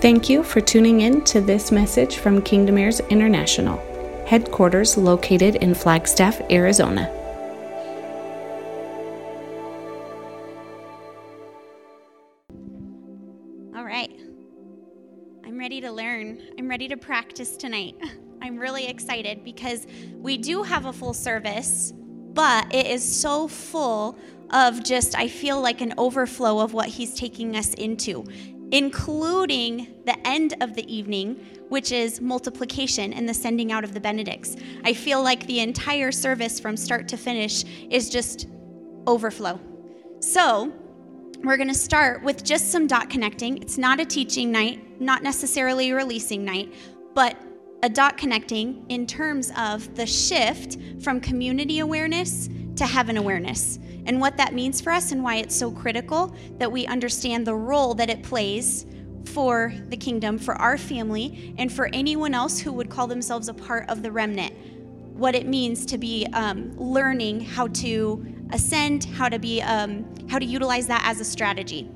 Thank you for tuning in to this message from Kingdom Heirs International, headquarters located in Flagstaff, Arizona. All right. I'm ready to learn. I'm ready to practice tonight. I'm really excited because we do have a full service, but it is so full of just, I feel like an overflow of what he's taking us into, including the end of the evening, which is multiplication and the sending out of the Benedicts. I feel like the entire service from start to finish is just overflow. So, we're going to start with just some dot connecting. It's not a teaching night, not necessarily a releasing night, but a dot connecting in terms of the shift from community awareness to heaven awareness and what that means for us and why it's so critical that we understand the role that it plays for the kingdom, for our family, and for anyone else who would call themselves a part of the remnant. What it means to be um, learning how to ascend, how to be, um, how to utilize that as a strategy.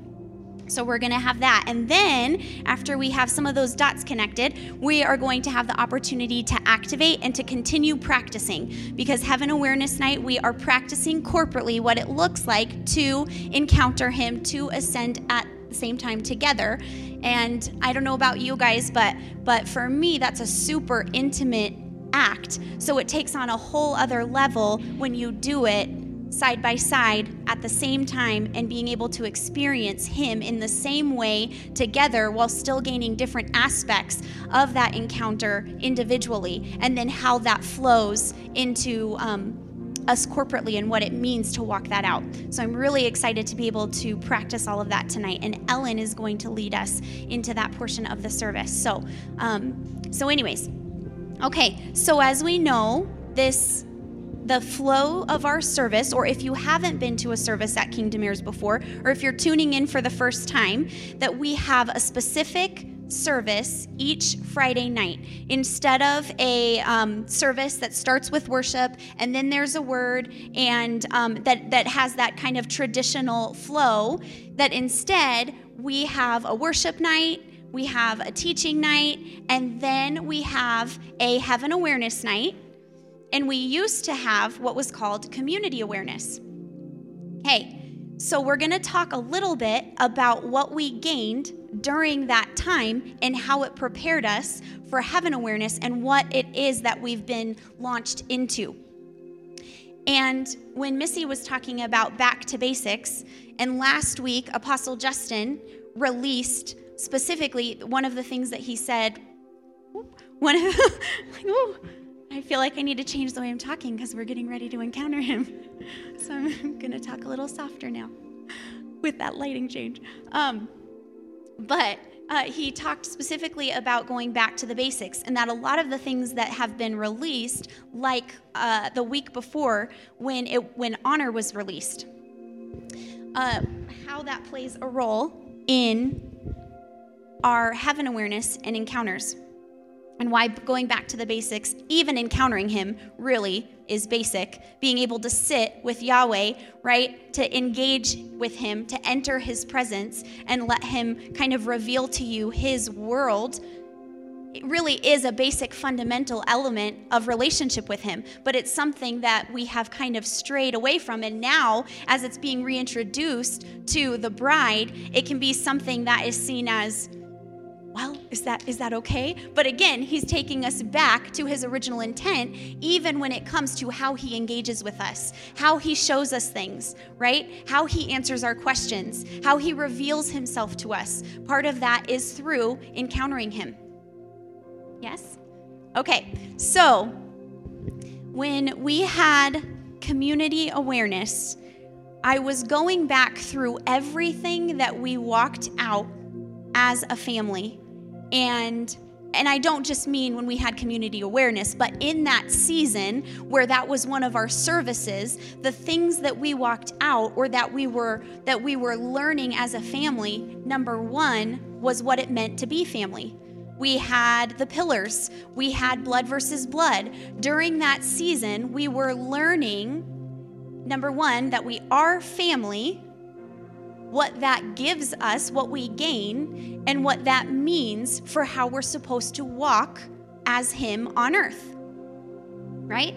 So we're going to have that. And then after we have some of those dots connected, we are going to have the opportunity to activate and to continue practicing. Because Heaven Awareness Night, we are practicing corporately what it looks like to encounter Him, to ascend at the same time together. And I don't know about you guys, but but for me that's a super intimate act. So it takes on a whole other level when you do it side by side at the same time and being able to experience Him in the same way together while still gaining different aspects of that encounter individually, and then how that flows into. Um, us corporately and what it means to walk that out. So I'm really excited to be able to practice all of that tonight. And Ellen is going to lead us into that portion of the service. So, um, so anyways, okay. So as we know, this the flow of our service, or if you haven't been to a service at Kingdom Heirs before, or if you're tuning in for the first time, that we have a specific service each Friday night. Instead of a um, service that starts with worship and then there's a word and um, that, that has that kind of traditional flow, that instead we have a worship night, we have a teaching night, and then we have a heaven awareness night and we used to have what was called community awareness. Hey, so we're going to talk a little bit about what we gained during that time and how it prepared us for heaven awareness and what it is that we've been launched into. And when Missy was talking about back to basics, and last week Apostle Justin released specifically one of the things that he said. One of, I feel like I need to change the way I'm talking because we're getting ready to encounter him. So I'm going to talk a little softer now with that lighting change. Um, but uh, he talked specifically about going back to the basics and that a lot of the things that have been released, like uh, the week before when, it, when Honor was released, uh, how that plays a role in our heaven awareness and encounters and why going back to the basics, even encountering Him, really is basic. Being able to sit with Yahweh, right? To engage with Him, to enter His presence, and let Him kind of reveal to you His world. It really is a basic fundamental element of relationship with Him, but it's something that we have kind of strayed away from. And now, as it's being reintroduced to the bride, it can be something that is seen as well, is that is that okay? But again, he's taking us back to his original intent even when it comes to how he engages with us, how he shows us things, right? How he answers our questions, how he reveals himself to us. Part of that is through encountering him. Yes? Okay. So, when we had community awareness, I was going back through everything that we walked out as a family and and I don't just mean when we had community awareness, but in that season where that was one of our services, the things that we walked out or that we were that we were learning as a family, number 1 was what it meant to be family. We had the pillars. We had blood versus blood. During that season, we were learning number 1 that we are family what that gives us, what we gain, and what that means for how we're supposed to walk as Him on earth. Right?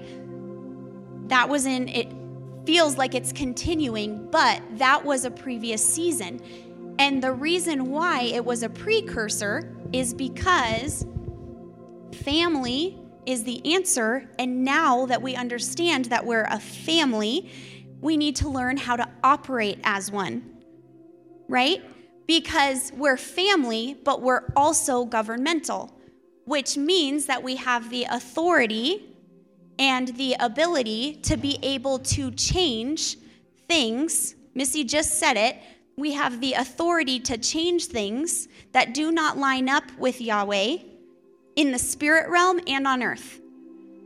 That was in, it feels like it's continuing, but that was a previous season. And the reason why it was a precursor is because family is the answer. And now that we understand that we're a family, we need to learn how to operate as one, right? Because we're family, but we're also governmental, which means that we have the authority and the ability to be able to change things. Missy just said it. We have the authority to change things that do not line up with Yahweh in the spirit realm and on earth.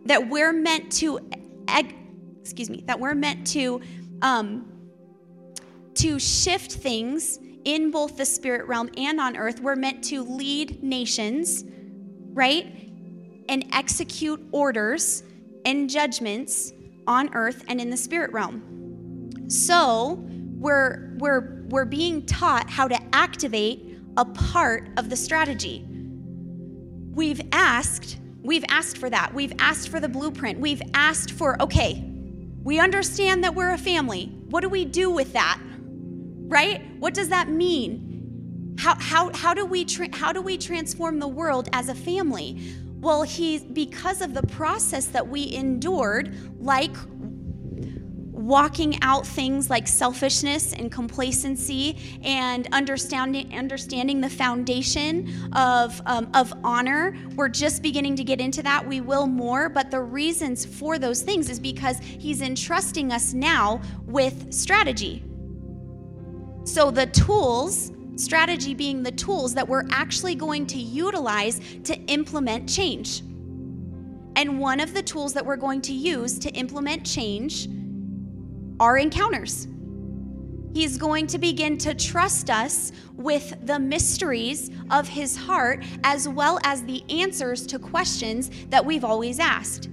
That we're meant to, excuse me, that we're meant to, um, to shift things in both the spirit realm and on earth. We're meant to lead nations, right? And execute orders and judgments on earth and in the spirit realm. So we're, we're, we're being taught how to activate a part of the strategy. We've asked, we've asked for that. We've asked for the blueprint. We've asked for, okay, we understand that we're a family. What do we do with that? Right? What does that mean? How, how, how, do, we tra- how do we transform the world as a family? Well, he's because of the process that we endured, like walking out things like selfishness and complacency and understanding understanding the foundation of um, of honor. We're just beginning to get into that. We will more, but the reasons for those things is because he's entrusting us now with strategy. So the tools strategy being the tools that we're actually going to utilize to implement change. And one of the tools that we're going to use to implement change are encounters. He's going to begin to trust us with the mysteries of his heart as well as the answers to questions that we've always asked.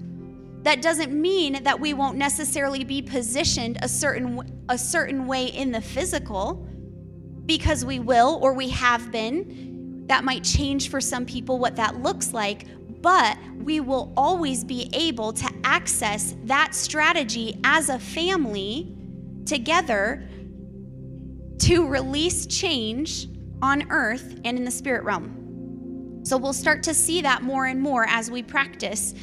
That doesn't mean that we won't necessarily be positioned a certain a certain way in the physical because we will or we have been. That might change for some people what that looks like, but we will always be able to access that strategy as a family together to release change on earth and in the spirit realm. So we'll start to see that more and more as we practice.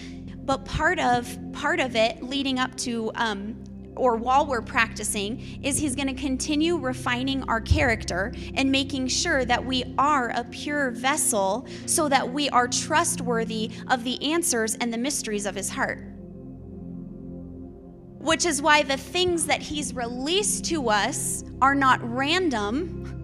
But part of part of it leading up to um, or while we're practicing is he's going to continue refining our character and making sure that we are a pure vessel so that we are trustworthy of the answers and the mysteries of his heart. Which is why the things that he's released to us are not random,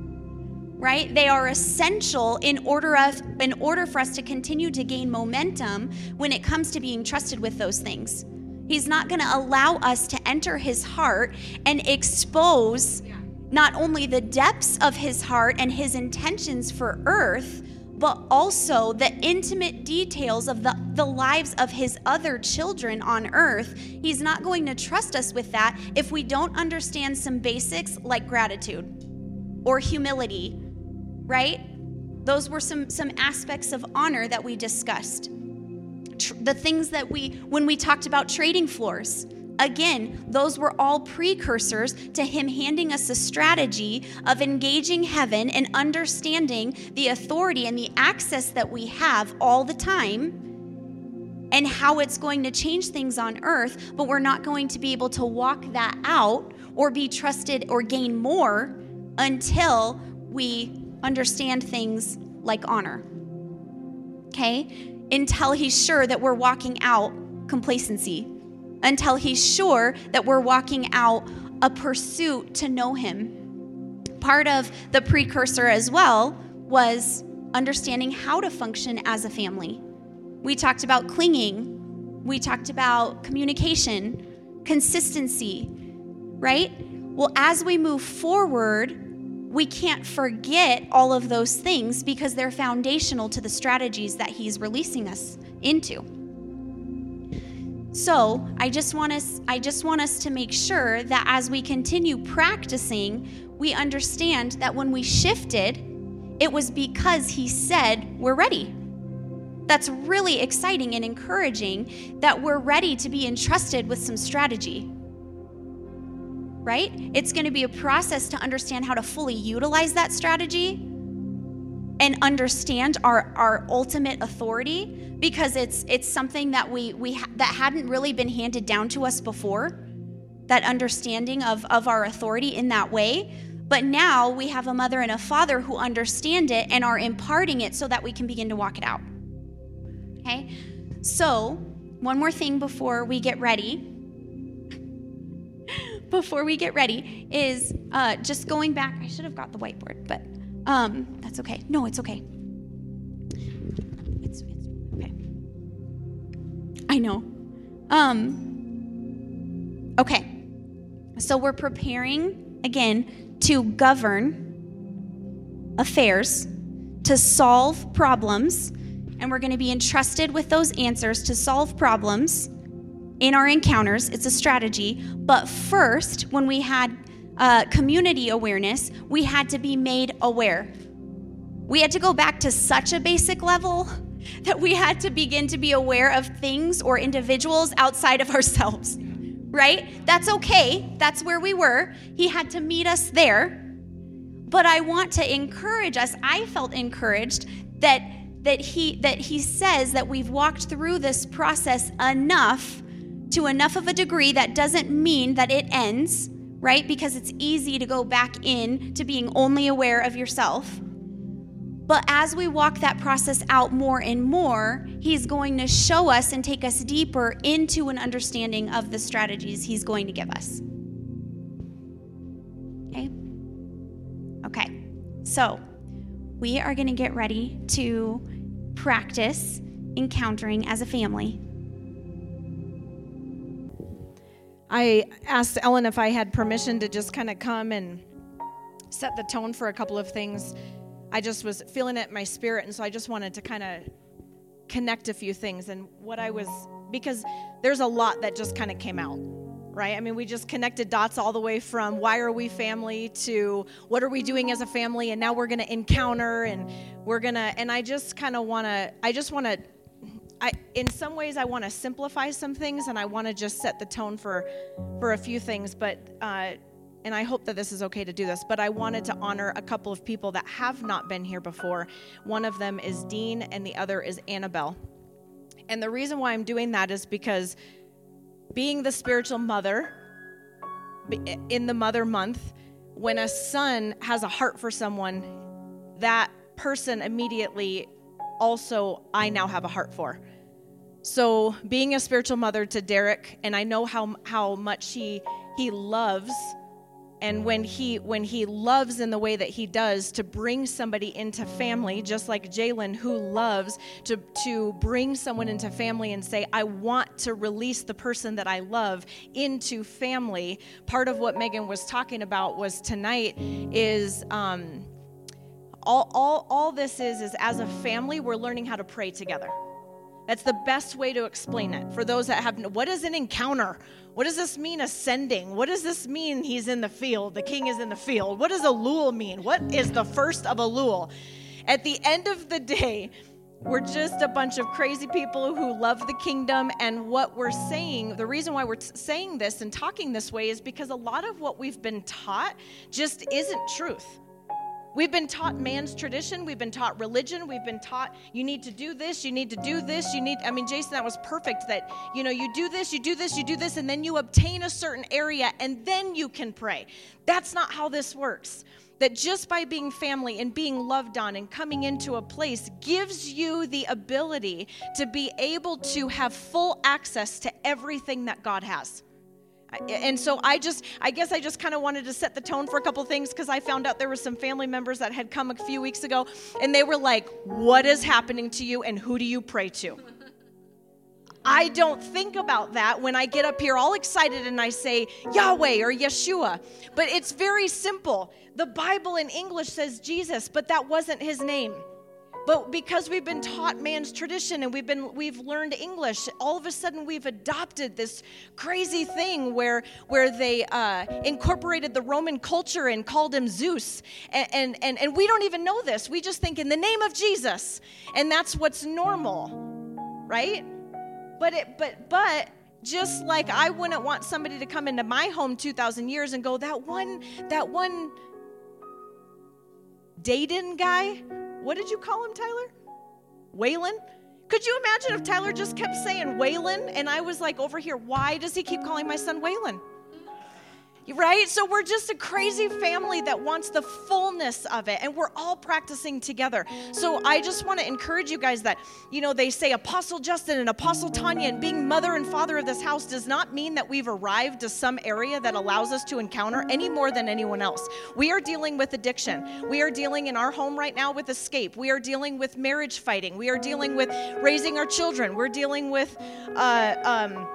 right? They are essential in order of in order for us to continue to gain momentum when it comes to being trusted with those things. He's not going to allow us to enter his heart and expose not only the depths of his heart and his intentions for earth, but also the intimate details of the, the lives of his other children on earth. He's not going to trust us with that if we don't understand some basics like gratitude or humility, right? Those were some, some aspects of honor that we discussed tr- the things that we, when we talked about trading floors, Again, those were all precursors to him handing us a strategy of engaging heaven and understanding the authority and the access that we have all the time and how it's going to change things on earth, but we're not going to be able to walk that out or be trusted or gain more until we understand things like honor. Okay? until he's sure that we're walking out complacency, until he's sure that we're walking out a pursuit to know him. Part of the precursor as well was understanding how to function as a family. We talked about clinging, we talked about communication, consistency, right? Well, as we move forward, we can't forget all of those things because they're foundational to the strategies that he's releasing us into. So I just want us I just want us to make sure that as we continue practicing, we understand that when we shifted, it was because he said we're ready. That's really exciting and encouraging that we're ready to be entrusted with some strategy. Right? It's going to be a process to understand how to fully utilize that strategy and understand our, our ultimate authority because it's it's something that we we ha- that hadn't really been handed down to us before that understanding of of our authority in that way. But now we have a mother and a father who understand it and are imparting it so that we can begin to walk it out. Okay? So one more thing before we get ready before we get ready is uh, just going back i should have got the whiteboard but um, that's okay no it's okay It's, it's okay. I know. Um, okay. So we're preparing again to govern affairs, to solve problems, and we're going to be entrusted with those answers to solve problems in our encounters. It's a strategy. But first, when we had uh, community awareness, we had to be made aware. We had to go back to such a basic level that we had to begin to be aware of things or individuals outside of ourselves, right? That's okay. That's where we were. He had to meet us there. But I want to encourage us. I felt encouraged that that he that he says that we've walked through this process enough to enough of a degree that doesn't mean that it ends, right? Because it's easy to go back in to being only aware of yourself but as we walk that process out more and more, He's going to show us and take us deeper into an understanding of the strategies He's going to give us. Okay? Okay. So, we are going to get ready to practice encountering as a family. I asked Ellen if I had permission to just kind of come and set the tone for a couple of things I just was feeling it in my spirit, and so I just wanted to kind of connect a few things. And what I was, because there's a lot that just kind of came out, right? I mean, we just connected dots all the way from why are we family to what are we doing as a family, and now we're going to encounter, and we're going to, and I just kind of want to, I just want to. I, in some ways, I want to simplify some things, and I want to just set the tone for, for a few things. But uh, and I hope that this is okay to do this, but I wanted to honor a couple of people that have not been here before. One of them is Dean, and the other is Annabelle. And the reason why I'm doing that is because being the spiritual mother in the mother month, when a son has a heart for someone, that person immediately also I now have a heart for. So being a spiritual mother to Derek, and I know how how much he he loves and when he when he loves in the way that he does to bring somebody into family just like jalen who loves to to bring someone into family and say i want to release the person that i love into family. Part of what megan was talking about was tonight is um, all, all, all this is is as a family we're learning how to pray together that's the best way to explain it for those that have what is an encounter what does this mean, ascending? What does this mean, he's in the field? The king is in the field. What does Elul mean? What is the first of Elul? At the end of the day, we're just a bunch of crazy people who love the kingdom. And what we're saying, the reason why we're saying this and talking this way is because a lot of what we've been taught just isn't truth. We've been taught man's tradition. We've been taught religion. We've been taught you need to do this, you need to do this, you need, I mean, Jason, that was perfect that, you know, you do this, you do this, you do this, and then you obtain a certain area and then you can pray. That's not how this works. That just by being family and being loved on and coming into a place gives you the ability to be able to have full access to everything that God has. And so I just, I guess I just kind of wanted to set the tone for a couple things because I found out there were some family members that had come a few weeks ago and they were like, What is happening to you and who do you pray to? I don't think about that when I get up here all excited and I say Yahweh or Yeshua. But it's very simple. The Bible in English says Jesus, but that wasn't his name. But because we've been taught man's tradition and we've been we've learned english all of a sudden we've adopted this crazy thing where where they uh, incorporated the roman culture and called him zeus. And, and and and we don't even know this. We just think in the name of jesus. And that's what's normal right? But it but but just like I wouldn't want somebody to come into my home 2000 years and go that one that one Dayton guy, what did you call him, Tyler? Waylon? Could you imagine if Tyler just kept saying Waylon and I was like over here, why does he keep calling my son Waylon? Right? So we're just a crazy family that wants the fullness of it, and we're all practicing together. So I just want to encourage you guys that, you know, they say Apostle Justin and Apostle Tanya, and being mother and father of this house does not mean that we've arrived to some area that allows us to encounter any more than anyone else. We are dealing with addiction. We are dealing in our home right now with escape. We are dealing with marriage fighting. We are dealing with raising our children. We're dealing with, uh, um,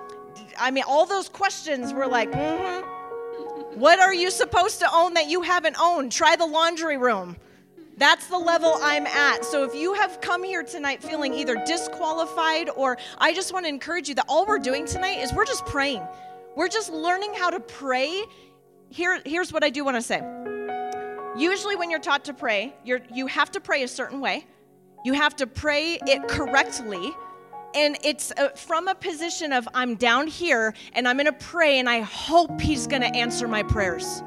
I mean, all those questions. We're like, mm-hmm what are you supposed to own that you haven't owned? Try the laundry room. That's the level I'm at. So if you have come here tonight feeling either disqualified or I just want to encourage you that all we're doing tonight is we're just praying. We're just learning how to pray. Here, here's what I do want to say. Usually when you're taught to pray, you're, you have to pray a certain way. You have to pray it correctly and it's uh, from a position of I'm down here and I'm going to pray and I hope he's going to answer my prayers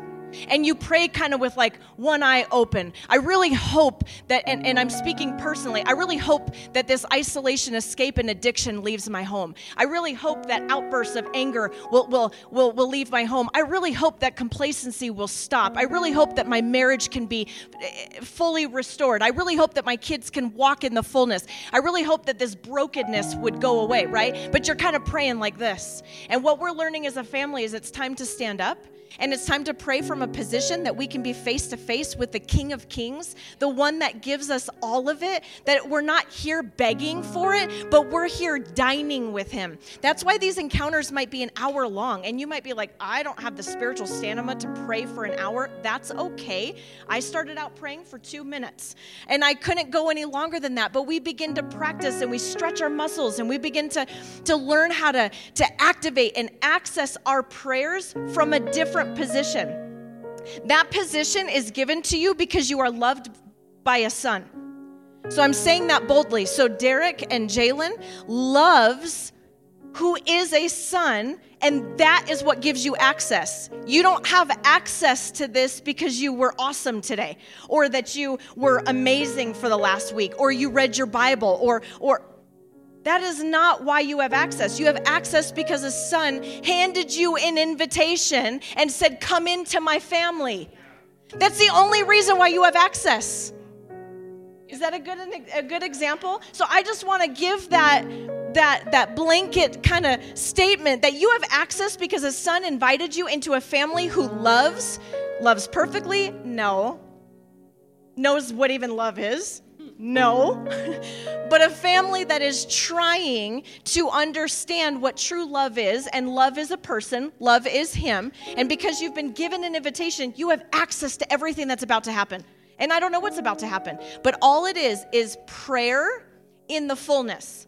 and you pray kind of with like one eye open. I really hope that, and, and, I'm speaking personally, I really hope that this isolation, escape, and addiction leaves my home. I really hope that outbursts of anger will, will, will, will leave my home. I really hope that complacency will stop. I really hope that my marriage can be eh, fully restored. I really hope that my kids can walk in the fullness. I really hope that this brokenness would go away, right? But you're kind of praying like this. And what we're learning as a family is it's time to stand up and it's time to pray from a position that we can be face to face with the King of Kings, the one that gives us all of it, that we're not here begging for it, but we're here dining with Him. That's why these encounters might be an hour long. And you might be like, I don't have the spiritual stamina to pray for an hour. That's okay. I started out praying for two minutes, and I couldn't go any longer than that. But we begin to practice and we stretch our muscles and we begin to, to learn how to, to activate and access our prayers from a different different position. That position is given to you because you are loved by a son. So I'm saying that boldly. So Derek and Jalen loves who is a son, and that is what gives you access. You don't have access to this because you were awesome today, or that you were amazing for the last week, or you read your Bible, or or that is not why you have access. You have access because a son handed you an invitation and said, Come into my family. That's the only reason why you have access. Is that a good, a good example? So I just want to give that, that, that blanket kind of statement that you have access because a son invited you into a family who loves, loves perfectly? No. Knows what even love is? No. but a family that is trying to understand what true love is, and love is a person, love is Him. And because you've been given an invitation, you have access to everything that's about to happen. And I don't know what's about to happen, but all it is is prayer in the fullness.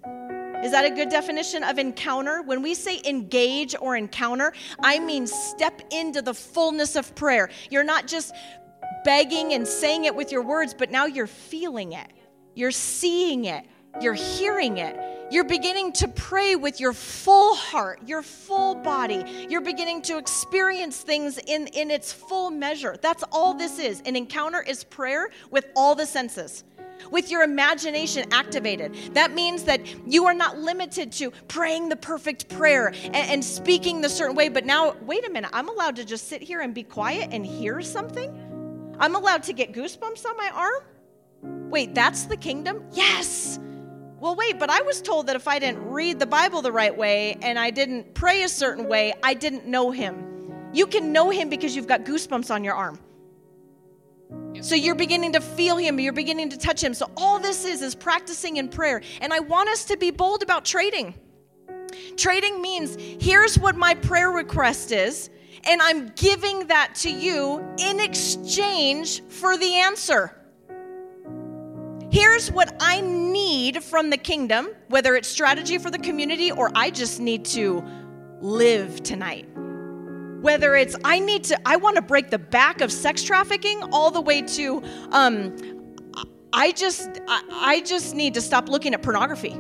Is that a good definition of encounter? When we say engage or encounter, I mean step into the fullness of prayer. You're not just begging and saying it with your words, but now you're feeling it. You're seeing it, you're hearing it. You're beginning to pray with your full heart, your full body. You're beginning to experience things in, in its full measure. That's all this is. An encounter is prayer with all the senses with your imagination activated. That means that you are not limited to praying the perfect prayer and, and, speaking the certain way, but now, wait a minute, I'm allowed to just sit here and be quiet and hear something? I'm allowed to get goosebumps on my arm? Wait, that's the kingdom? Yes. Well, wait, but I was told that if I didn't read the Bible the right way and I didn't pray a certain way, I didn't know him. You can know him because you've got goosebumps on your arm. So you're beginning to feel him, you're beginning to touch him. So all this is is practicing in prayer. And I want us to be bold about trading. Trading means here's what my prayer request is, and I'm giving that to you in exchange for the answer. Here's what I need from the kingdom, whether it's strategy for the community or I just need to live tonight. Whether it's I need to, I want to break the back of sex trafficking all the way to, um, I just, I, I just need to stop looking at pornography.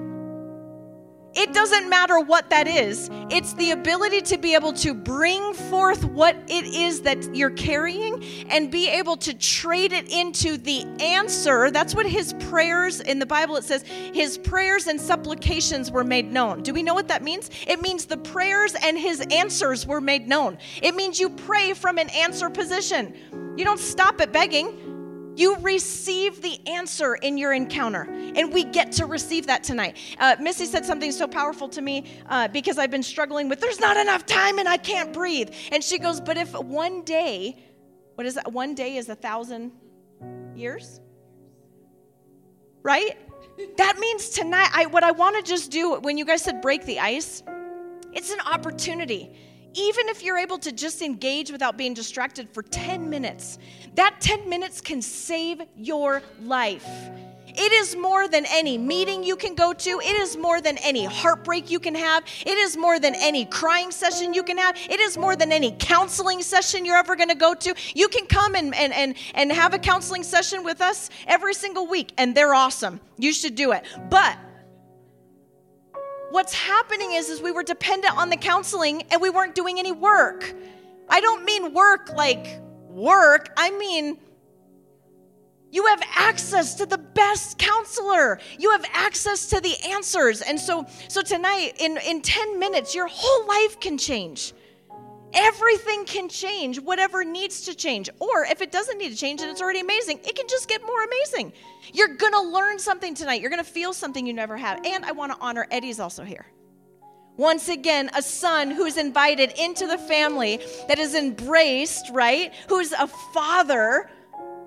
It doesn't matter what that is. It's the ability to be able to bring forth what it is that you're carrying and be able to trade it into the answer. That's what his prayers in the Bible it says his prayers and supplications were made known. Do we know what that means? It means the prayers and his answers were made known. It means you pray from an answer position. You don't stop at begging. You receive the answer in your encounter, and we get to receive that tonight. Uh, Missy said something so powerful to me uh, because I've been struggling with there's not enough time and I can't breathe. And she goes, But if one day, what is that? One day is a thousand years? Right? That means tonight, I, what I want to just do, when you guys said break the ice, it's an opportunity even if you're able to just engage without being distracted for 10 minutes, that 10 minutes can save your life. It is more than any meeting you can go to. It is more than any heartbreak you can have. It is more than any crying session you can have. It is more than any counseling session you're ever going to go to. You can come and, and, and, and have a counseling session with us every single week, and they're awesome. You should do it. But what's happening is, is we were dependent on the counseling and we weren't doing any work. I don't mean work like work, I mean you have access to the best counselor. You have access to the answers. And so so tonight in in 10 minutes your whole life can change. Everything can change, whatever needs to change. Or if it doesn't need to change and it's already amazing, it can just get more amazing. You're gonna learn something tonight. You're gonna feel something you never have. And I wanna honor Eddie's also here. Once again, a son who's invited into the family that is embraced, right? Who's a father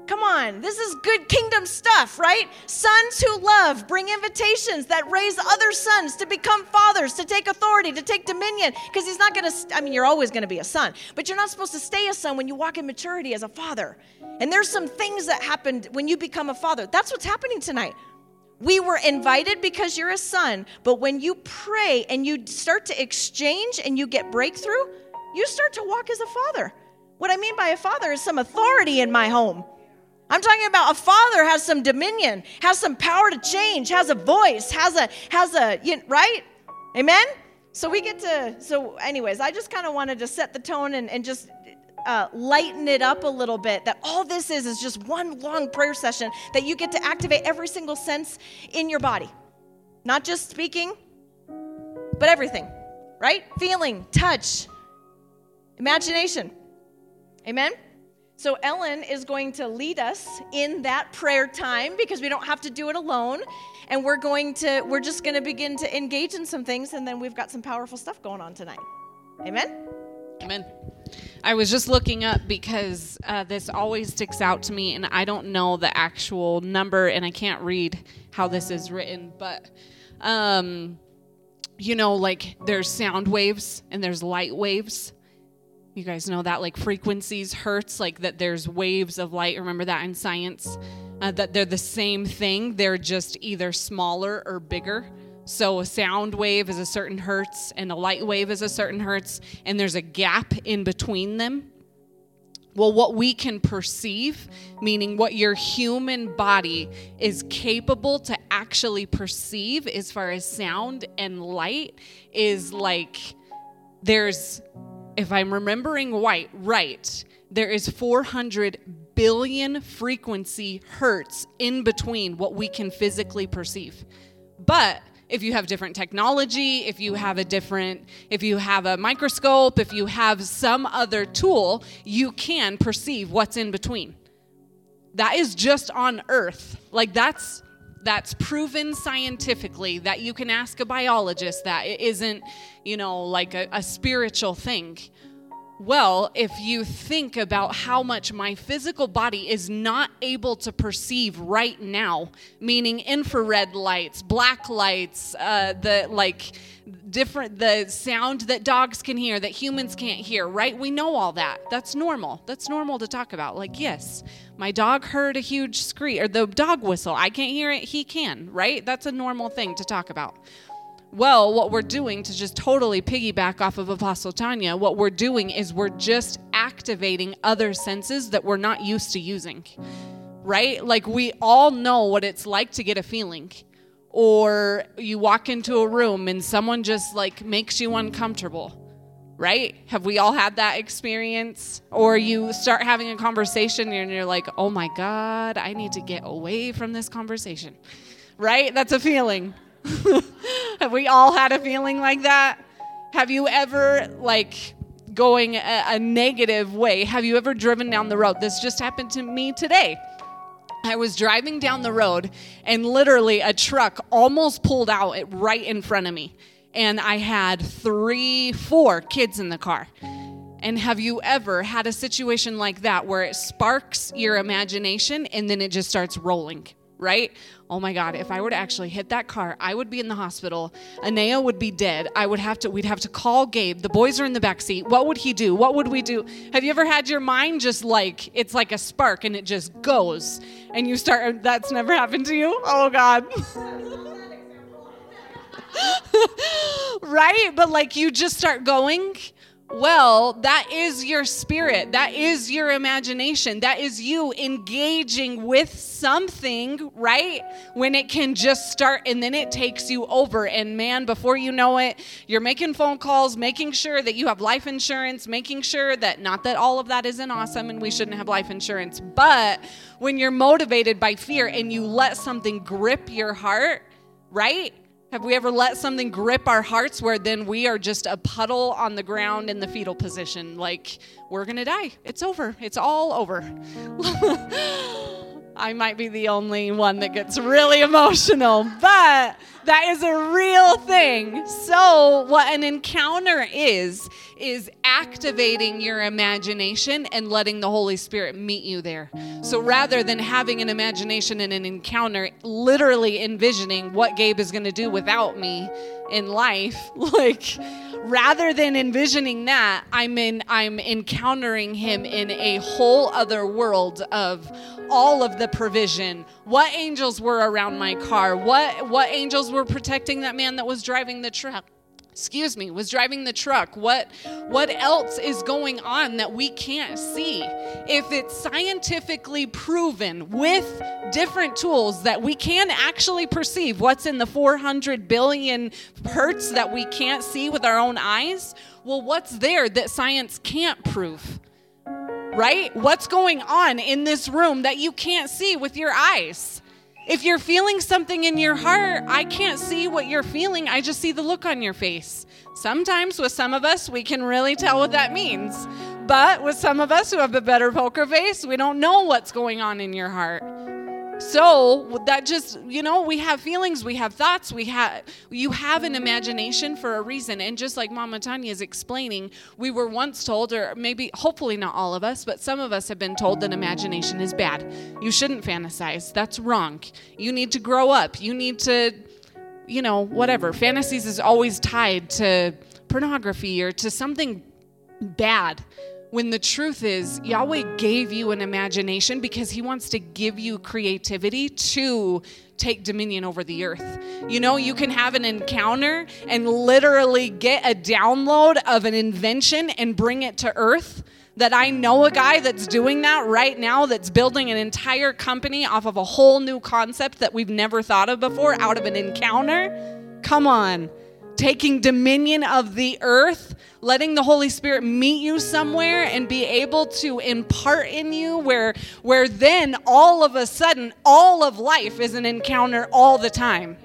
Come on, this is good kingdom stuff, right? Sons who love bring invitations that raise other sons to become fathers, to take authority, to take dominion. Because he's not going to, I mean, you're always going to be a son, but you're not supposed to stay a son when you walk in maturity as a father. And there's some things that happened when you become a father. That's what's happening tonight. We were invited because you're a son, but when you pray and you start to exchange and you get breakthrough, you start to walk as a father. What I mean by a father is some authority in my home. I'm talking about a father has some dominion, has some power to change, has a voice, has a has a you know, right? Amen. So we get to so anyways, I just kind of wanted to set the tone and, and just uh, lighten it up a little bit that all this is is just one long prayer session that you get to activate every single sense in your body not just speaking but everything right feeling touch imagination amen so, Ellen is going to lead us in that prayer time because we don't have to do it alone. And we're going to, we're just going to begin to engage in some things, and then we've got some powerful stuff going on tonight. Amen? Amen. I was just looking up because uh, this always sticks out to me, and I don't know the actual number, and I can't read how this is written, but. Um, you know, like there's sound waves and there's light waves you guys know that like frequencies hertz like that there's waves of light. Remember that in science? Uh, that they're the same thing. They're just either smaller or bigger. So a sound wave is a certain hertz and a light wave is a certain hertz and there's a gap in between them. Well, what we can perceive, meaning what your human body is capable to actually perceive as far as sound and light, is like there's if I'm remembering right, right, there is 400 billion frequency hertz in between what we can physically perceive. But if you have different technology, if you have a different, if you have a microscope, if you have some other tool, you can perceive what's in between. That is just on Earth. Like that's that's proven scientifically that you can ask a biologist that it isn't, you know, like a, a spiritual thing. Well, if you think about how much my physical body is not able to perceive right now, meaning infrared lights, black lights, uh, the like different, the sound that dogs can hear that humans can't hear, right? We know all that. That's normal. That's normal to talk about. Like, yes, my dog heard a huge scream or the dog whistle. I can't hear it. He can, right? That's a normal thing to talk about. Well, what we're doing to just totally piggyback off of Apostle Tanya, what we're doing is we're just activating other senses that we're not used to using, right? Like we all know what it's like to get a feeling. Or you walk into a room and someone just like makes you uncomfortable, right? Have we all had that experience? Or you start having a conversation and you're like, oh my God, I need to get away from this conversation, right? That's a feeling. Have we all had a feeling like that? Have you ever, like, going a, a, negative way, have you ever driven down the road? This just happened to me today. I was driving down the road and literally a truck almost pulled out right in front of me. And I had three, four kids in the car. And have you ever had a situation like that where it sparks your imagination and then it just starts rolling? right? Oh my God, if I were to actually hit that car, I would be in the hospital. Anea would be dead. I would have to, we'd have to call Gabe. The boys are in the back seat. What would he do? What would we do? Have you ever had your mind just like, it's like a spark and it just goes and you start, that's never happened to you? Oh God. right? But like you just start going well, that is your spirit. That is your imagination. That is you engaging with something, right? When it can just start and then it takes you over. And man, before you know it, you're making phone calls, making sure that you have life insurance, making sure that not that all of that isn't awesome and we shouldn't have life insurance, but when you're motivated by fear and you let something grip your heart, right? Have we ever let something grip our hearts where then we are just a puddle on the ground in the fetal position? Like, we're going to die. It's over. It's all over. I might be the only one that gets really emotional, but that is a real thing. So, what an encounter is, is activating your imagination and letting the Holy Spirit meet you there. So, rather than having an imagination and an encounter, literally envisioning what Gabe is going to do without me in life, like, rather than envisioning that i'm in i'm encountering him in a whole other world of all of the provision. What angels were around my car? What what angels were protecting that man that was driving the truck excuse me was driving the truck. What what else is going on that we can't see? If it's scientifically proven with different tools that we can actually perceive what's in the 400 billion hertz that we can't see with our own eyes well what's there that science can't prove? Right? What's going on in this room that you can't see with your eyes if you're feeling something in your heart, I can't see what you're feeling. I just see the look on your face. Sometimes with some of us, we can really tell what that means. But with some of us who have a better poker face, we don't know what's going on in your heart. So that just, you know, we have feelings, we have thoughts, we have you have an imagination for a reason. And just like Mama Tanya is explaining, we were once told, or maybe hopefully not all of us, but some of us have been told that imagination is bad. You shouldn't fantasize. That's wrong. You need to grow up. You need to, you know, whatever. Fantasies is always tied to pornography or to something bad when the truth is Yahweh gave you an imagination because he wants to give you creativity to take dominion over the earth. You know, you can have an encounter and literally get a download of an invention and bring it to earth. That I know a guy that's doing that right now, that's building an entire company off of a whole new concept that we've never thought of before out of an encounter. Come on taking dominion of the earth, letting the Holy Spirit meet you somewhere and be able to impart in you where where then all of a sudden all of life is an encounter all the time.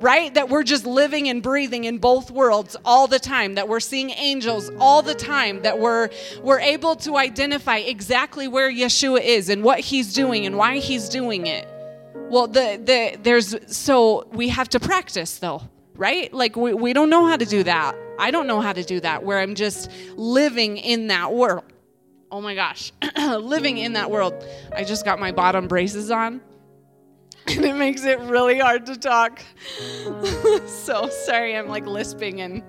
Right? That we're just living and breathing in both worlds all the time, that we're seeing angels all the time, that we're we're able to identify exactly where Yeshua is and what he's doing and why he's doing it. Well, the the there's so we have to practice though right? Like we, we don't know how to do that. I don't know how to do that where I'm just living in that world. Oh my gosh, living in that world. I just got my bottom braces on and it makes it really hard to talk. so sorry, I'm like lisping and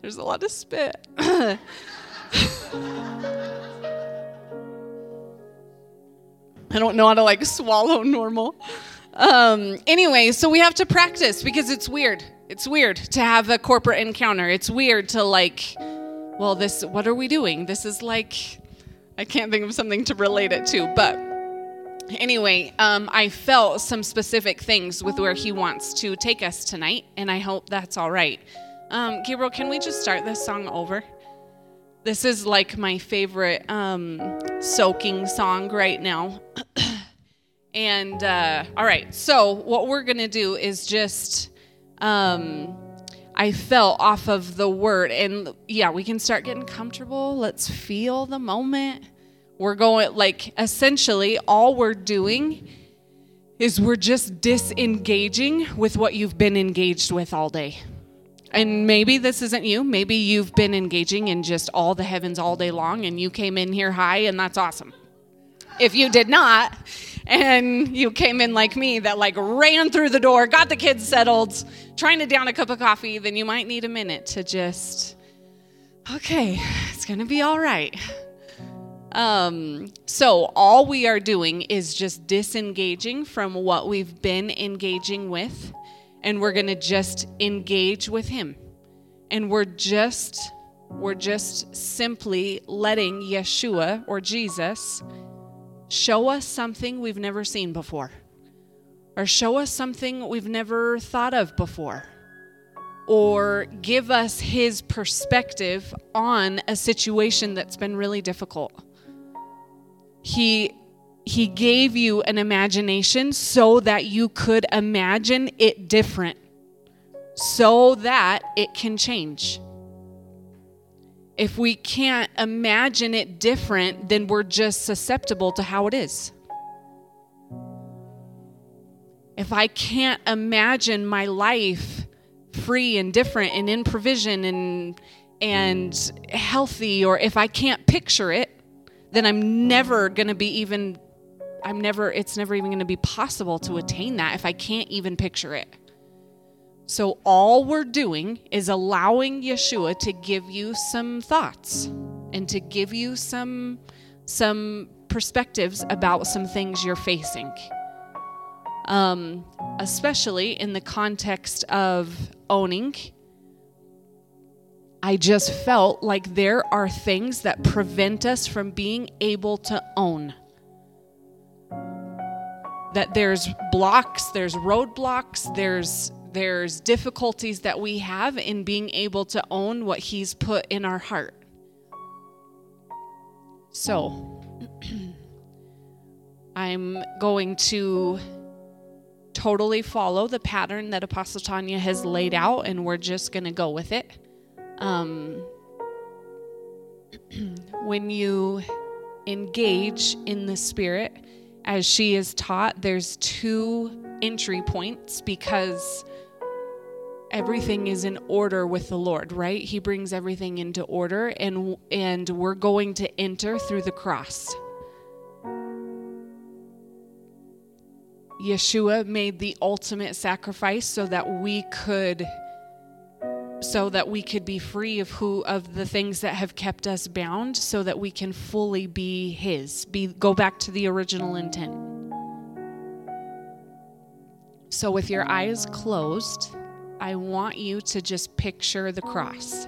there's a lot of spit. I don't know how to like swallow normal. Um, anyway, so we have to practice because it's weird. It's weird to have a corporate encounter. It's weird to like, well, this, what are we doing? This is like, I can't think of something to relate it to, but anyway, um, I felt some specific things with where he wants to take us tonight, and I hope that's all right. Um, Gabriel, can we just start this song over? This is like my favorite um, soaking song right now. and uh, all right, so what we're going to do is just, um, I fell off of the word. And yeah, we can start getting comfortable. Let's feel the moment. We're going, like, essentially, all we're doing is we're just disengaging with what you've been engaged with all day. And maybe this isn't you. Maybe you've been engaging in just all the heavens all day long and you came in here high, and that's awesome. If you did not, and you came in like me that like ran through the door, got the kids settled, trying to down a cup of coffee, then you might need a minute to just, okay, it's gonna be all right. Um, so all we are doing is just disengaging from what we've been engaging with, and we're gonna just engage with Him, and we're just we're just simply letting Yeshua or Jesus show us something we've never seen before, or show us something we've never thought of before, or give us His perspective on a situation that's been really difficult. He he gave you an imagination so that you could imagine it different so that it can change if we can't imagine it different then we're just susceptible to how it is if i can't imagine my life free and different and in provision and and healthy or if i can't picture it then I'm never going to be even, I'm never, it's never even going to be possible to attain that if I can't even picture it. So all we're doing is allowing Yeshua to give you some thoughts and to give you some some perspectives about some things you're facing. Um, especially in the context of owning I just felt like there are things that prevent us from being able to own. That there's blocks, there's roadblocks, there's there's difficulties that we have in being able to own what he's put in our heart. So, I'm going to totally follow the pattern that Apostle Tanya has laid out, and we're just going to go with it. Um, when you engage in the Spirit, as she is taught, there's two entry points because everything is in order with the Lord, right? He brings everything into order and and we're going to enter through the cross. Yeshua made the ultimate sacrifice so that we could so that we could be free of who of the things that have kept us bound so that we can fully be his be go back to the original intent so with your eyes closed i want you to just picture the cross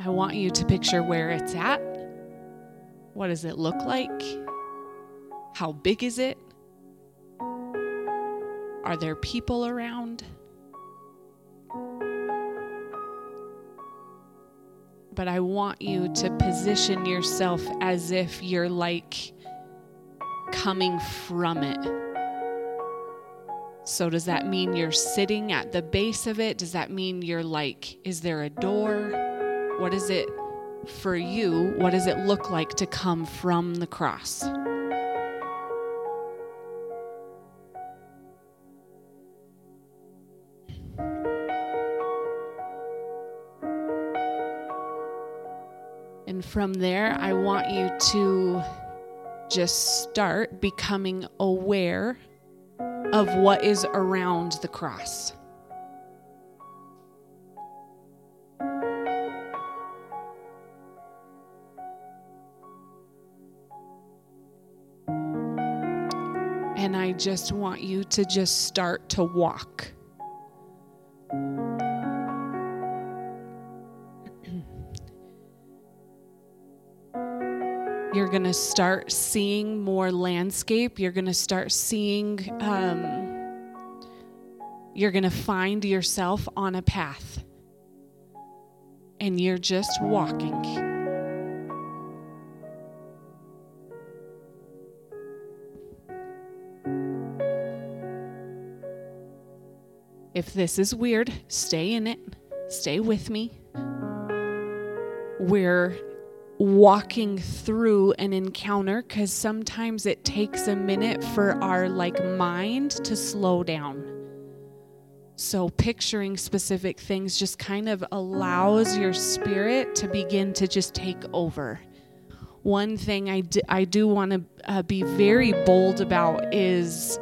i want you to picture where it's at what does it look like how big is it? Are there people around? But I want you to position yourself as if you're like coming from it. So, does that mean you're sitting at the base of it? Does that mean you're like, is there a door? What is it for you? What does it look like to come from the cross? And from there, I want you to just start becoming aware of what is around the cross. And I just want you to just start to walk. You're going to start seeing more landscape. You're going to start seeing, um, you're going to find yourself on a path. And you're just walking. If this is weird, stay in it. Stay with me. We're walking through an encounter because sometimes it takes a minute for our like mind to slow down so picturing specific things just kind of allows your spirit to begin to just take over one thing I do, I do want to uh, be very bold about is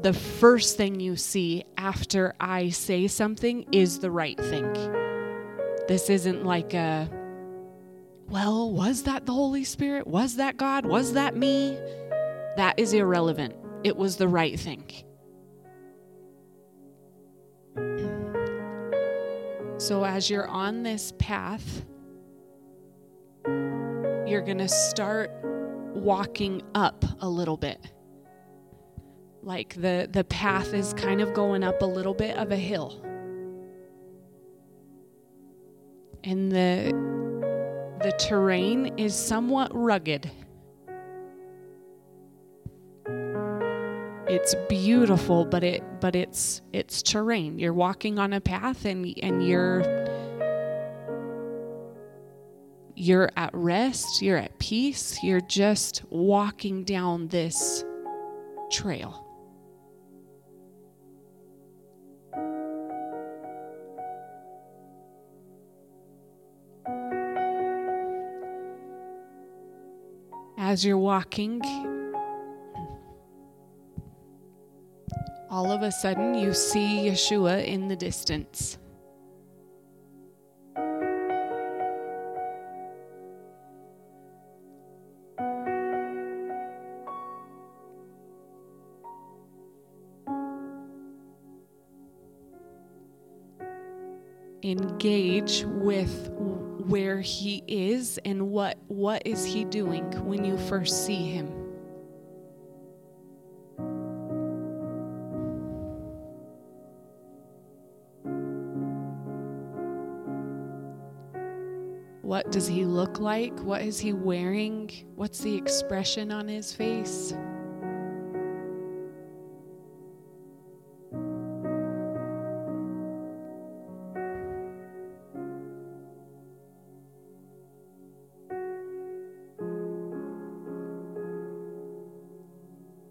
the first thing you see after I say something is the right thing. This isn't like a well, was that the Holy Spirit? Was that God? Was that me? That is irrelevant. It was the right thing. So, as you're on this path, you're going to start walking up a little bit. Like the, the path is kind of going up a little bit of a hill. And the the terrain is somewhat rugged. It's beautiful, but it but it's it's terrain. You're walking on a path and and you're you're at rest, you're at peace, you're just walking down this trail. As you're walking, all of a sudden you see Yeshua in the distance. Engage with where he is and what what is he doing when you first see him. What does he look like? What is he wearing? What's the expression on his face?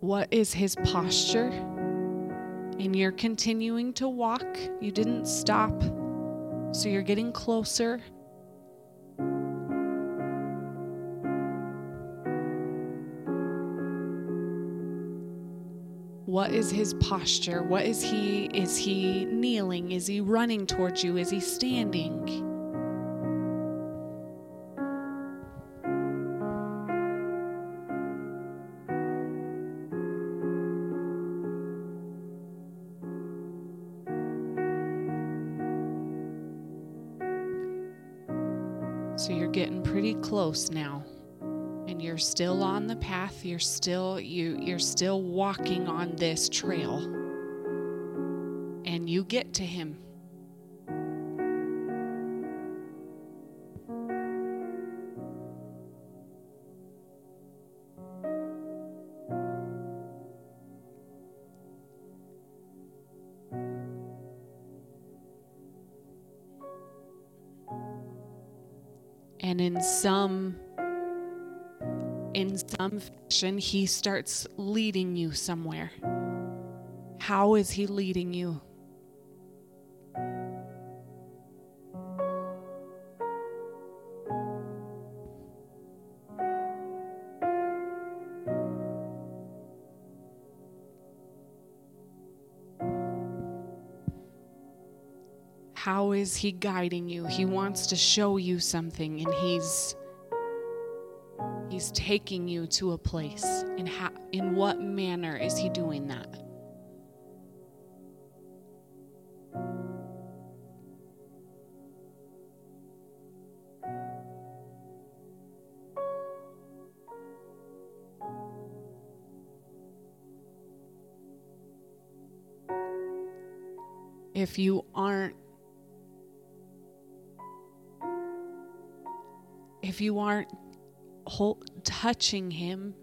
What is his posture? And you're continuing to walk. You didn't stop. So you're getting closer. What is his posture? What is he is he kneeling? Is he running towards you? Is he standing? Close now. And you're still on the path. You're still you you're still walking on this trail. And you get to him in some in some fashion he starts leading you somewhere. How is he leading you is he guiding you? He wants to show you something and he's he's taking you to a place. In how in what manner is he doing that? if you aren't if you aren't touching him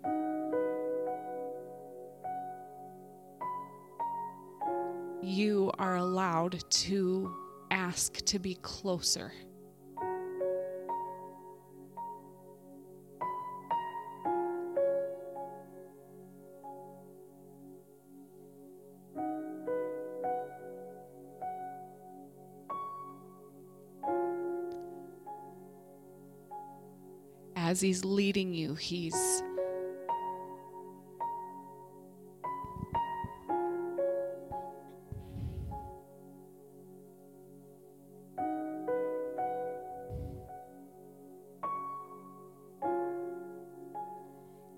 you are allowed to ask to be closer He's leading you, He's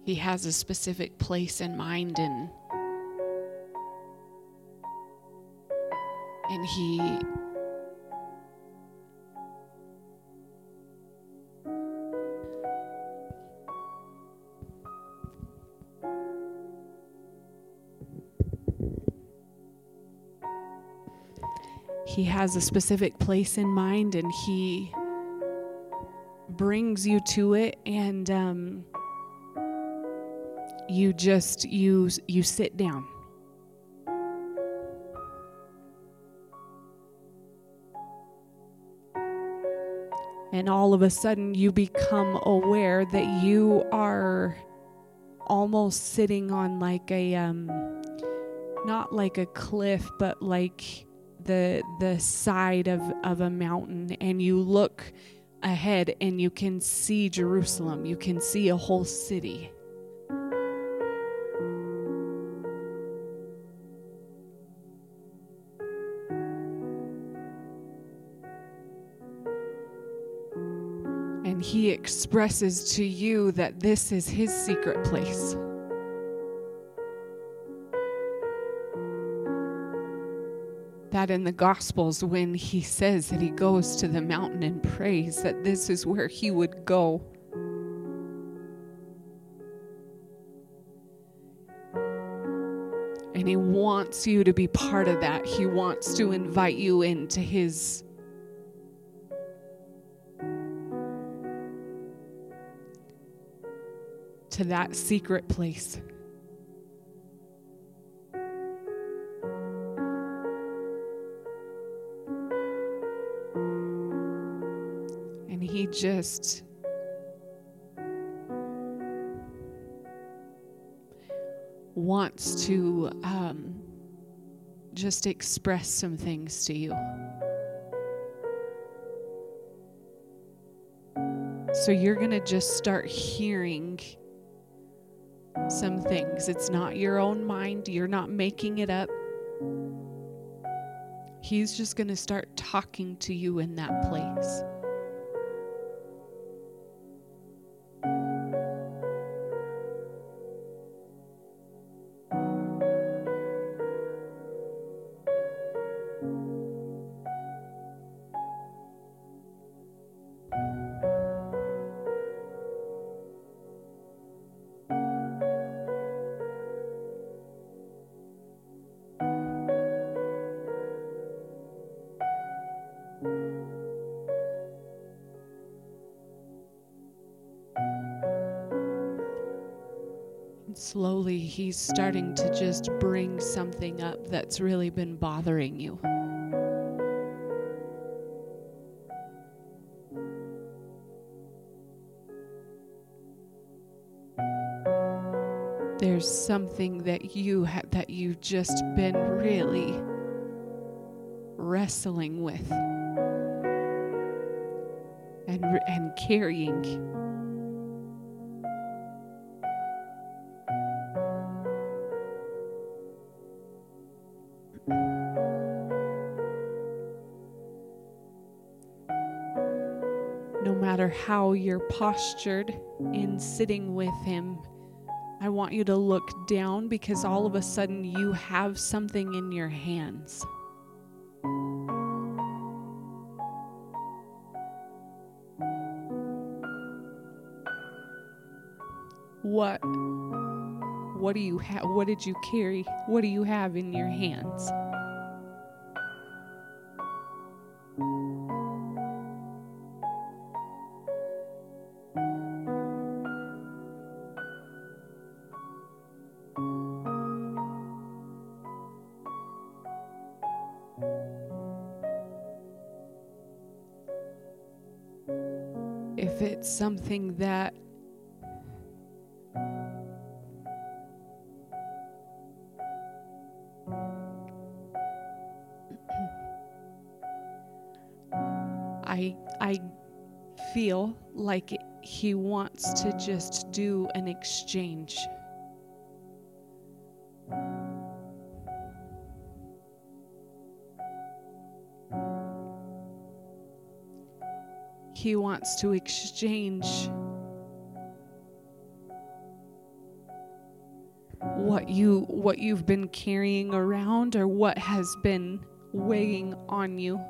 He has a specific place in mind and and he He has a specific place in mind and He brings you to it and um, you just you you sit down. And all of a sudden you become aware that you are almost sitting on like a um not like a cliff but like the the side of, of a mountain and you look ahead and you can see Jerusalem. You can see a whole city. And he expresses to you that this is his secret place. That in the Gospels when he says that he goes to the mountain and prays, that this is where he would go. And he wants you to be part of that. He wants to invite you into his to that secret place. Just wants to um, just express some things to you. So you're going to just start hearing some things. It's not your own mind, you're not making it up. He's just going to start talking to you in that place. Slowly he's starting to just bring something up that's really been bothering you. There's something that you ha- that you've just been really wrestling with and and carrying. How you're postured in sitting with Him, I want you to look down because all of a sudden you have something in your hands. What what do you have what did you carry? What do you have in your hands? Something that I I feel like he wants to just do an exchange. He wants to exchange what you what you've been carrying around or what has been weighing on you.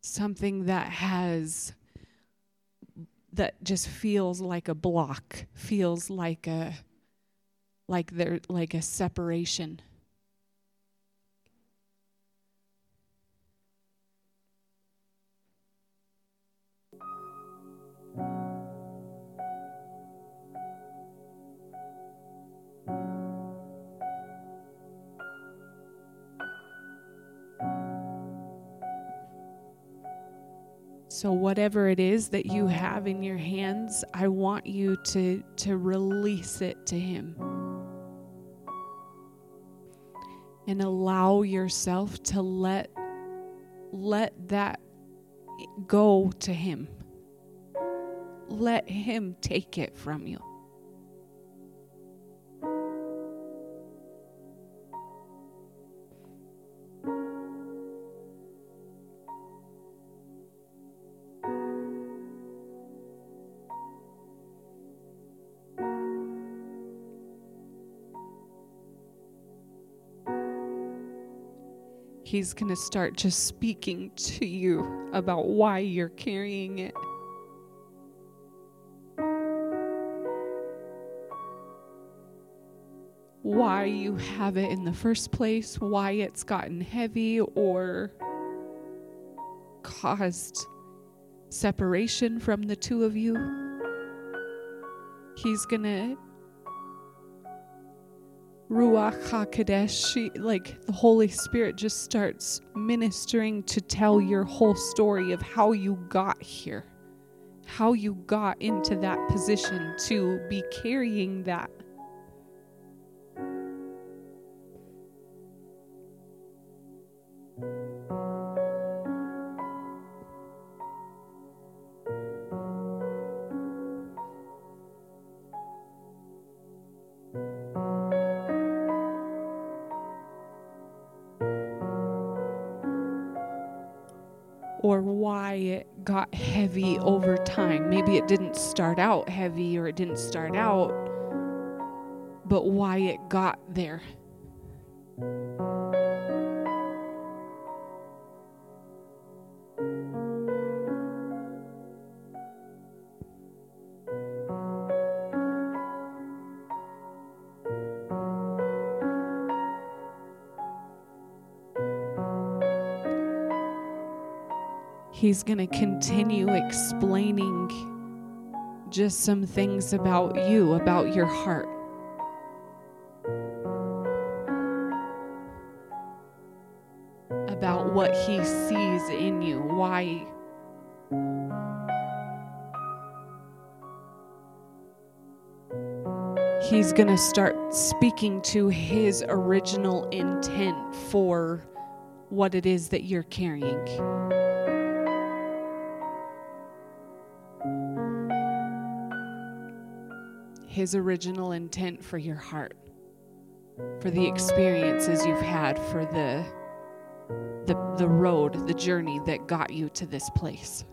Something that has that just feels like a block, feels like a like there like a separation. So whatever it is that you have in your hands, I want you to to release it to him. And allow yourself to let let that go to him. Let him take it from you. He's going to start just speaking to you about why you're carrying it. Why you have it in the first place, why it's gotten heavy or caused separation from the two of you. He's going to Ruach HaKodesh, like the Holy Spirit just starts ministering to tell your whole story of how you got here, how you got into that position to be carrying that. Heavy over time. Maybe it didn't start out heavy or it didn't start out, but why it got there. He's going to continue explaining just some things about you, about your heart. About what he sees in you, why. He's going to start speaking to his original intent for what it is that you're carrying. His original intent for your heart. for the experiences you've had, for the the, the road, the journey that got you to this place.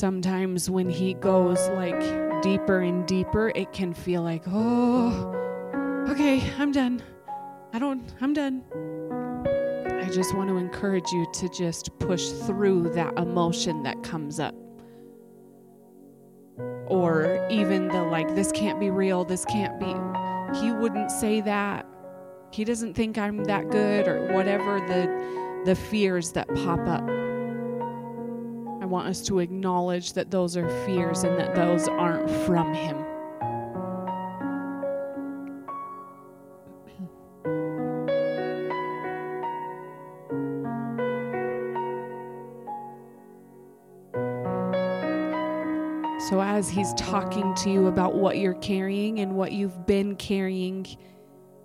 Sometimes when he goes like deeper and deeper, it can feel like, oh, okay, I'm done. I don't, I'm done. I just want to encourage you to just push through that emotion that comes up. Or even the like, this can't be real, this can't be. He wouldn't say that. He doesn't think I'm that good, or whatever the, the fears that pop up want us to acknowledge that those are fears and that those aren't from Him. So, as he's talking to you about what you're carrying and what you've been carrying,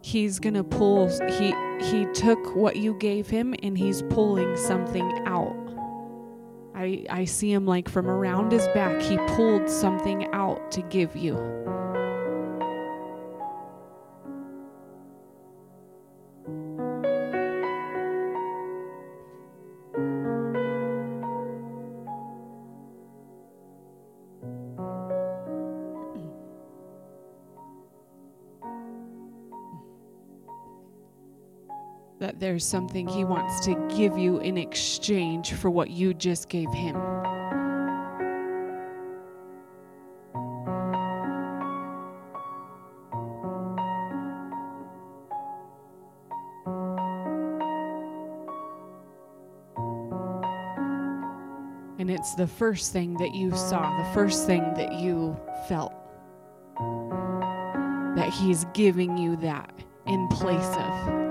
he's going to pull he he took what you gave him and he's pulling something out I, I see him like from around his back, he pulled something out to give you. There's something He wants to give you in exchange for what you just gave Him. And it's the first thing that you saw, the first thing that you felt. That He's giving you that in place of.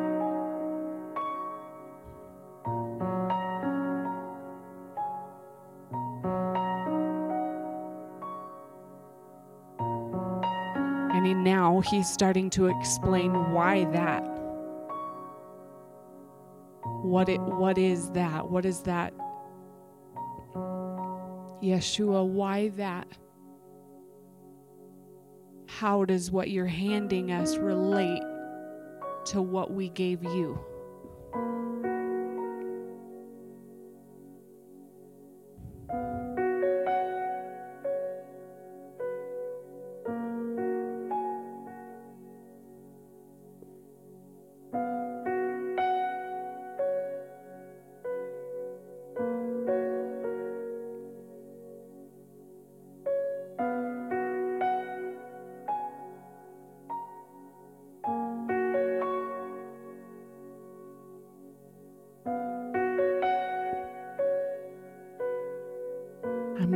He's starting to explain why that. What it what is that? What is that? Yeshua, why that? How does what you're handing us relate to what we gave you?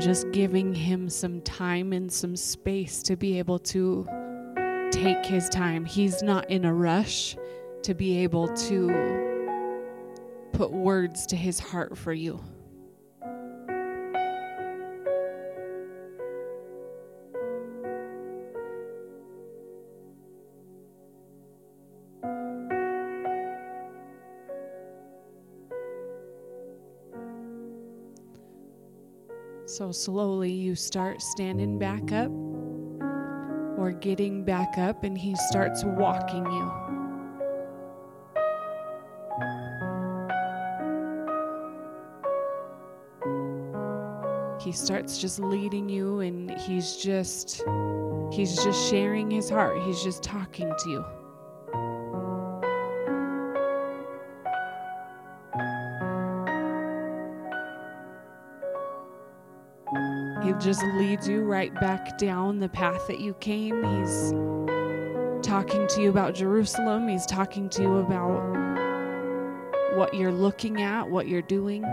Just giving him some time and some space to be able to take his time. He's not in a rush to be able to put words to his heart for you. So slowly you start standing back up or getting back up, and he starts walking you. He starts just leading you, and he's just. He's just sharing his heart. He's just talking to you. Just leads you right back down the path that you came. He's talking to you about Jerusalem, He's talking to you about what you're looking at, what you're doing.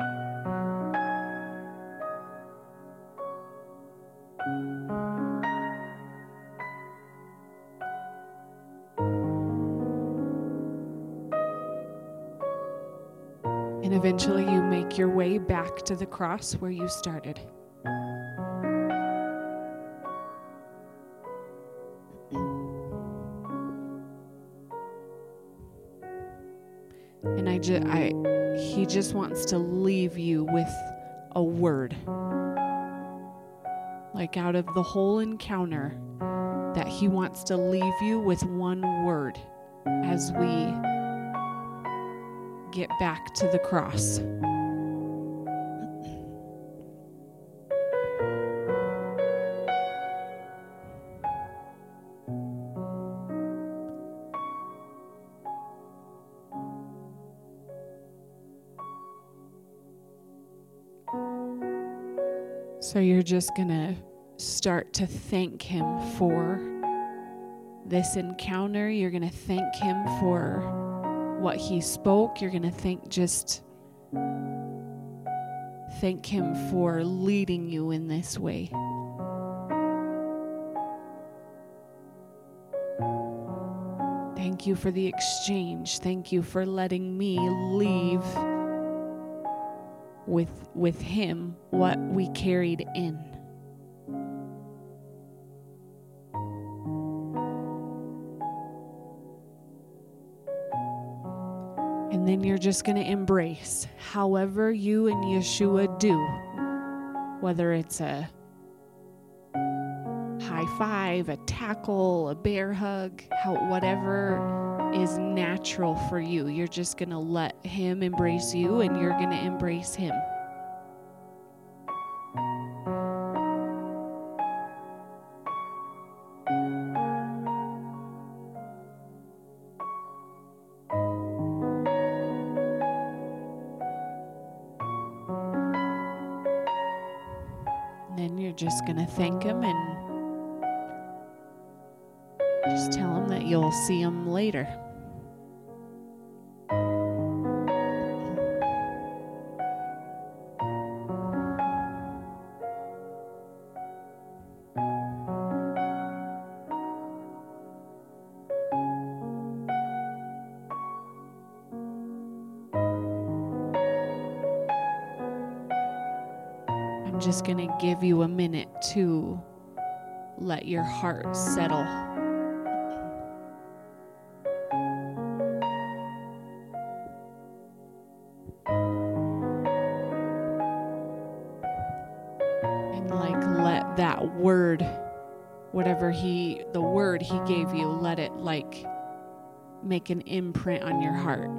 And eventually you make your way back to the cross where you started. Just I he just wants to leave you with a word. Like out of the whole encounter that he wants to leave you with one word as we get back to the cross. Just going to start to thank Him for this encounter. You're going to thank Him for what He spoke. You're going to thank just thank Him for leading you in this way. Thank you for the exchange. Thank you for letting me leave with with him what we carried in. And then you're just going to embrace however you and Yeshua do, whether it's a high five, a tackle, a bear hug, how, whatever is natural for you. You're just going to let Him embrace you and you're going to embrace Him. Then you're just going to thank Him and just tell Him that you'll see Him later. Just going to give you a minute to let your heart settle. And like let that word, whatever he, the word he gave you, let it like make an imprint on your heart.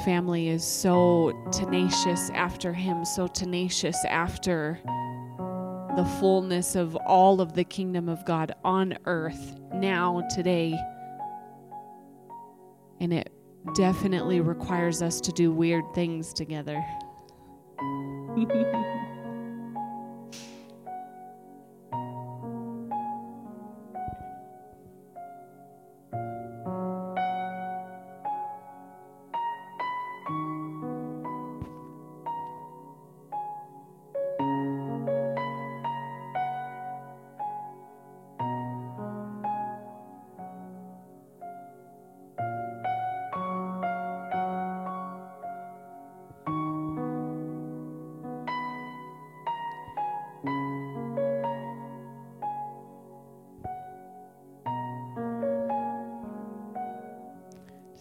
Family is so tenacious after him, so tenacious after the fullness of all of the kingdom of God on earth now, today. And it definitely requires us to do weird things together.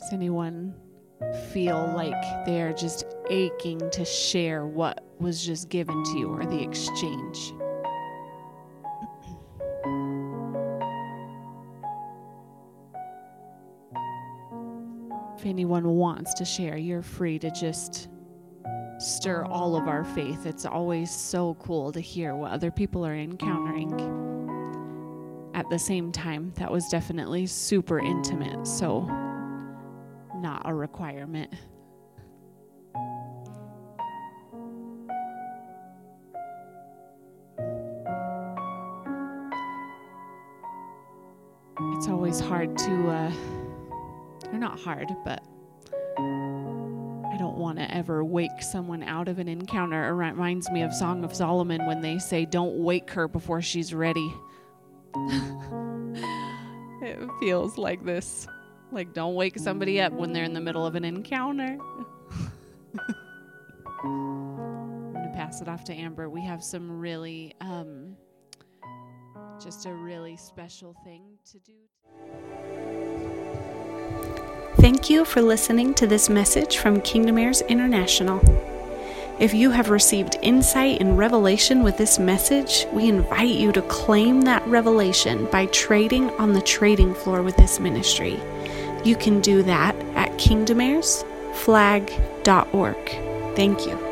Does anyone feel like they're just aching to share what was just given to you or the exchange? If anyone wants to share, you're free to just stir all of our faith. It's always so cool to hear what other people are encountering at the same time. That was definitely super intimate. So, a requirement. it's always hard to, uh, they're not hard, but I don't want to ever wake someone out of an encounter. It reminds me of Song of Solomon when they say, Don't wake her before she's ready. it feels like this. Like, don't wake somebody up when they're in the middle of an encounter. I'm going to pass it off to Amber. We have some really, um, just a really special thing to do. Thank you for listening to this message from Kingdom Heirs International. If you have received insight and revelation with this message, we invite you to claim that revelation by trading on the trading floor with this ministry. You can do that at kingdomheirsflag.org. Thank you.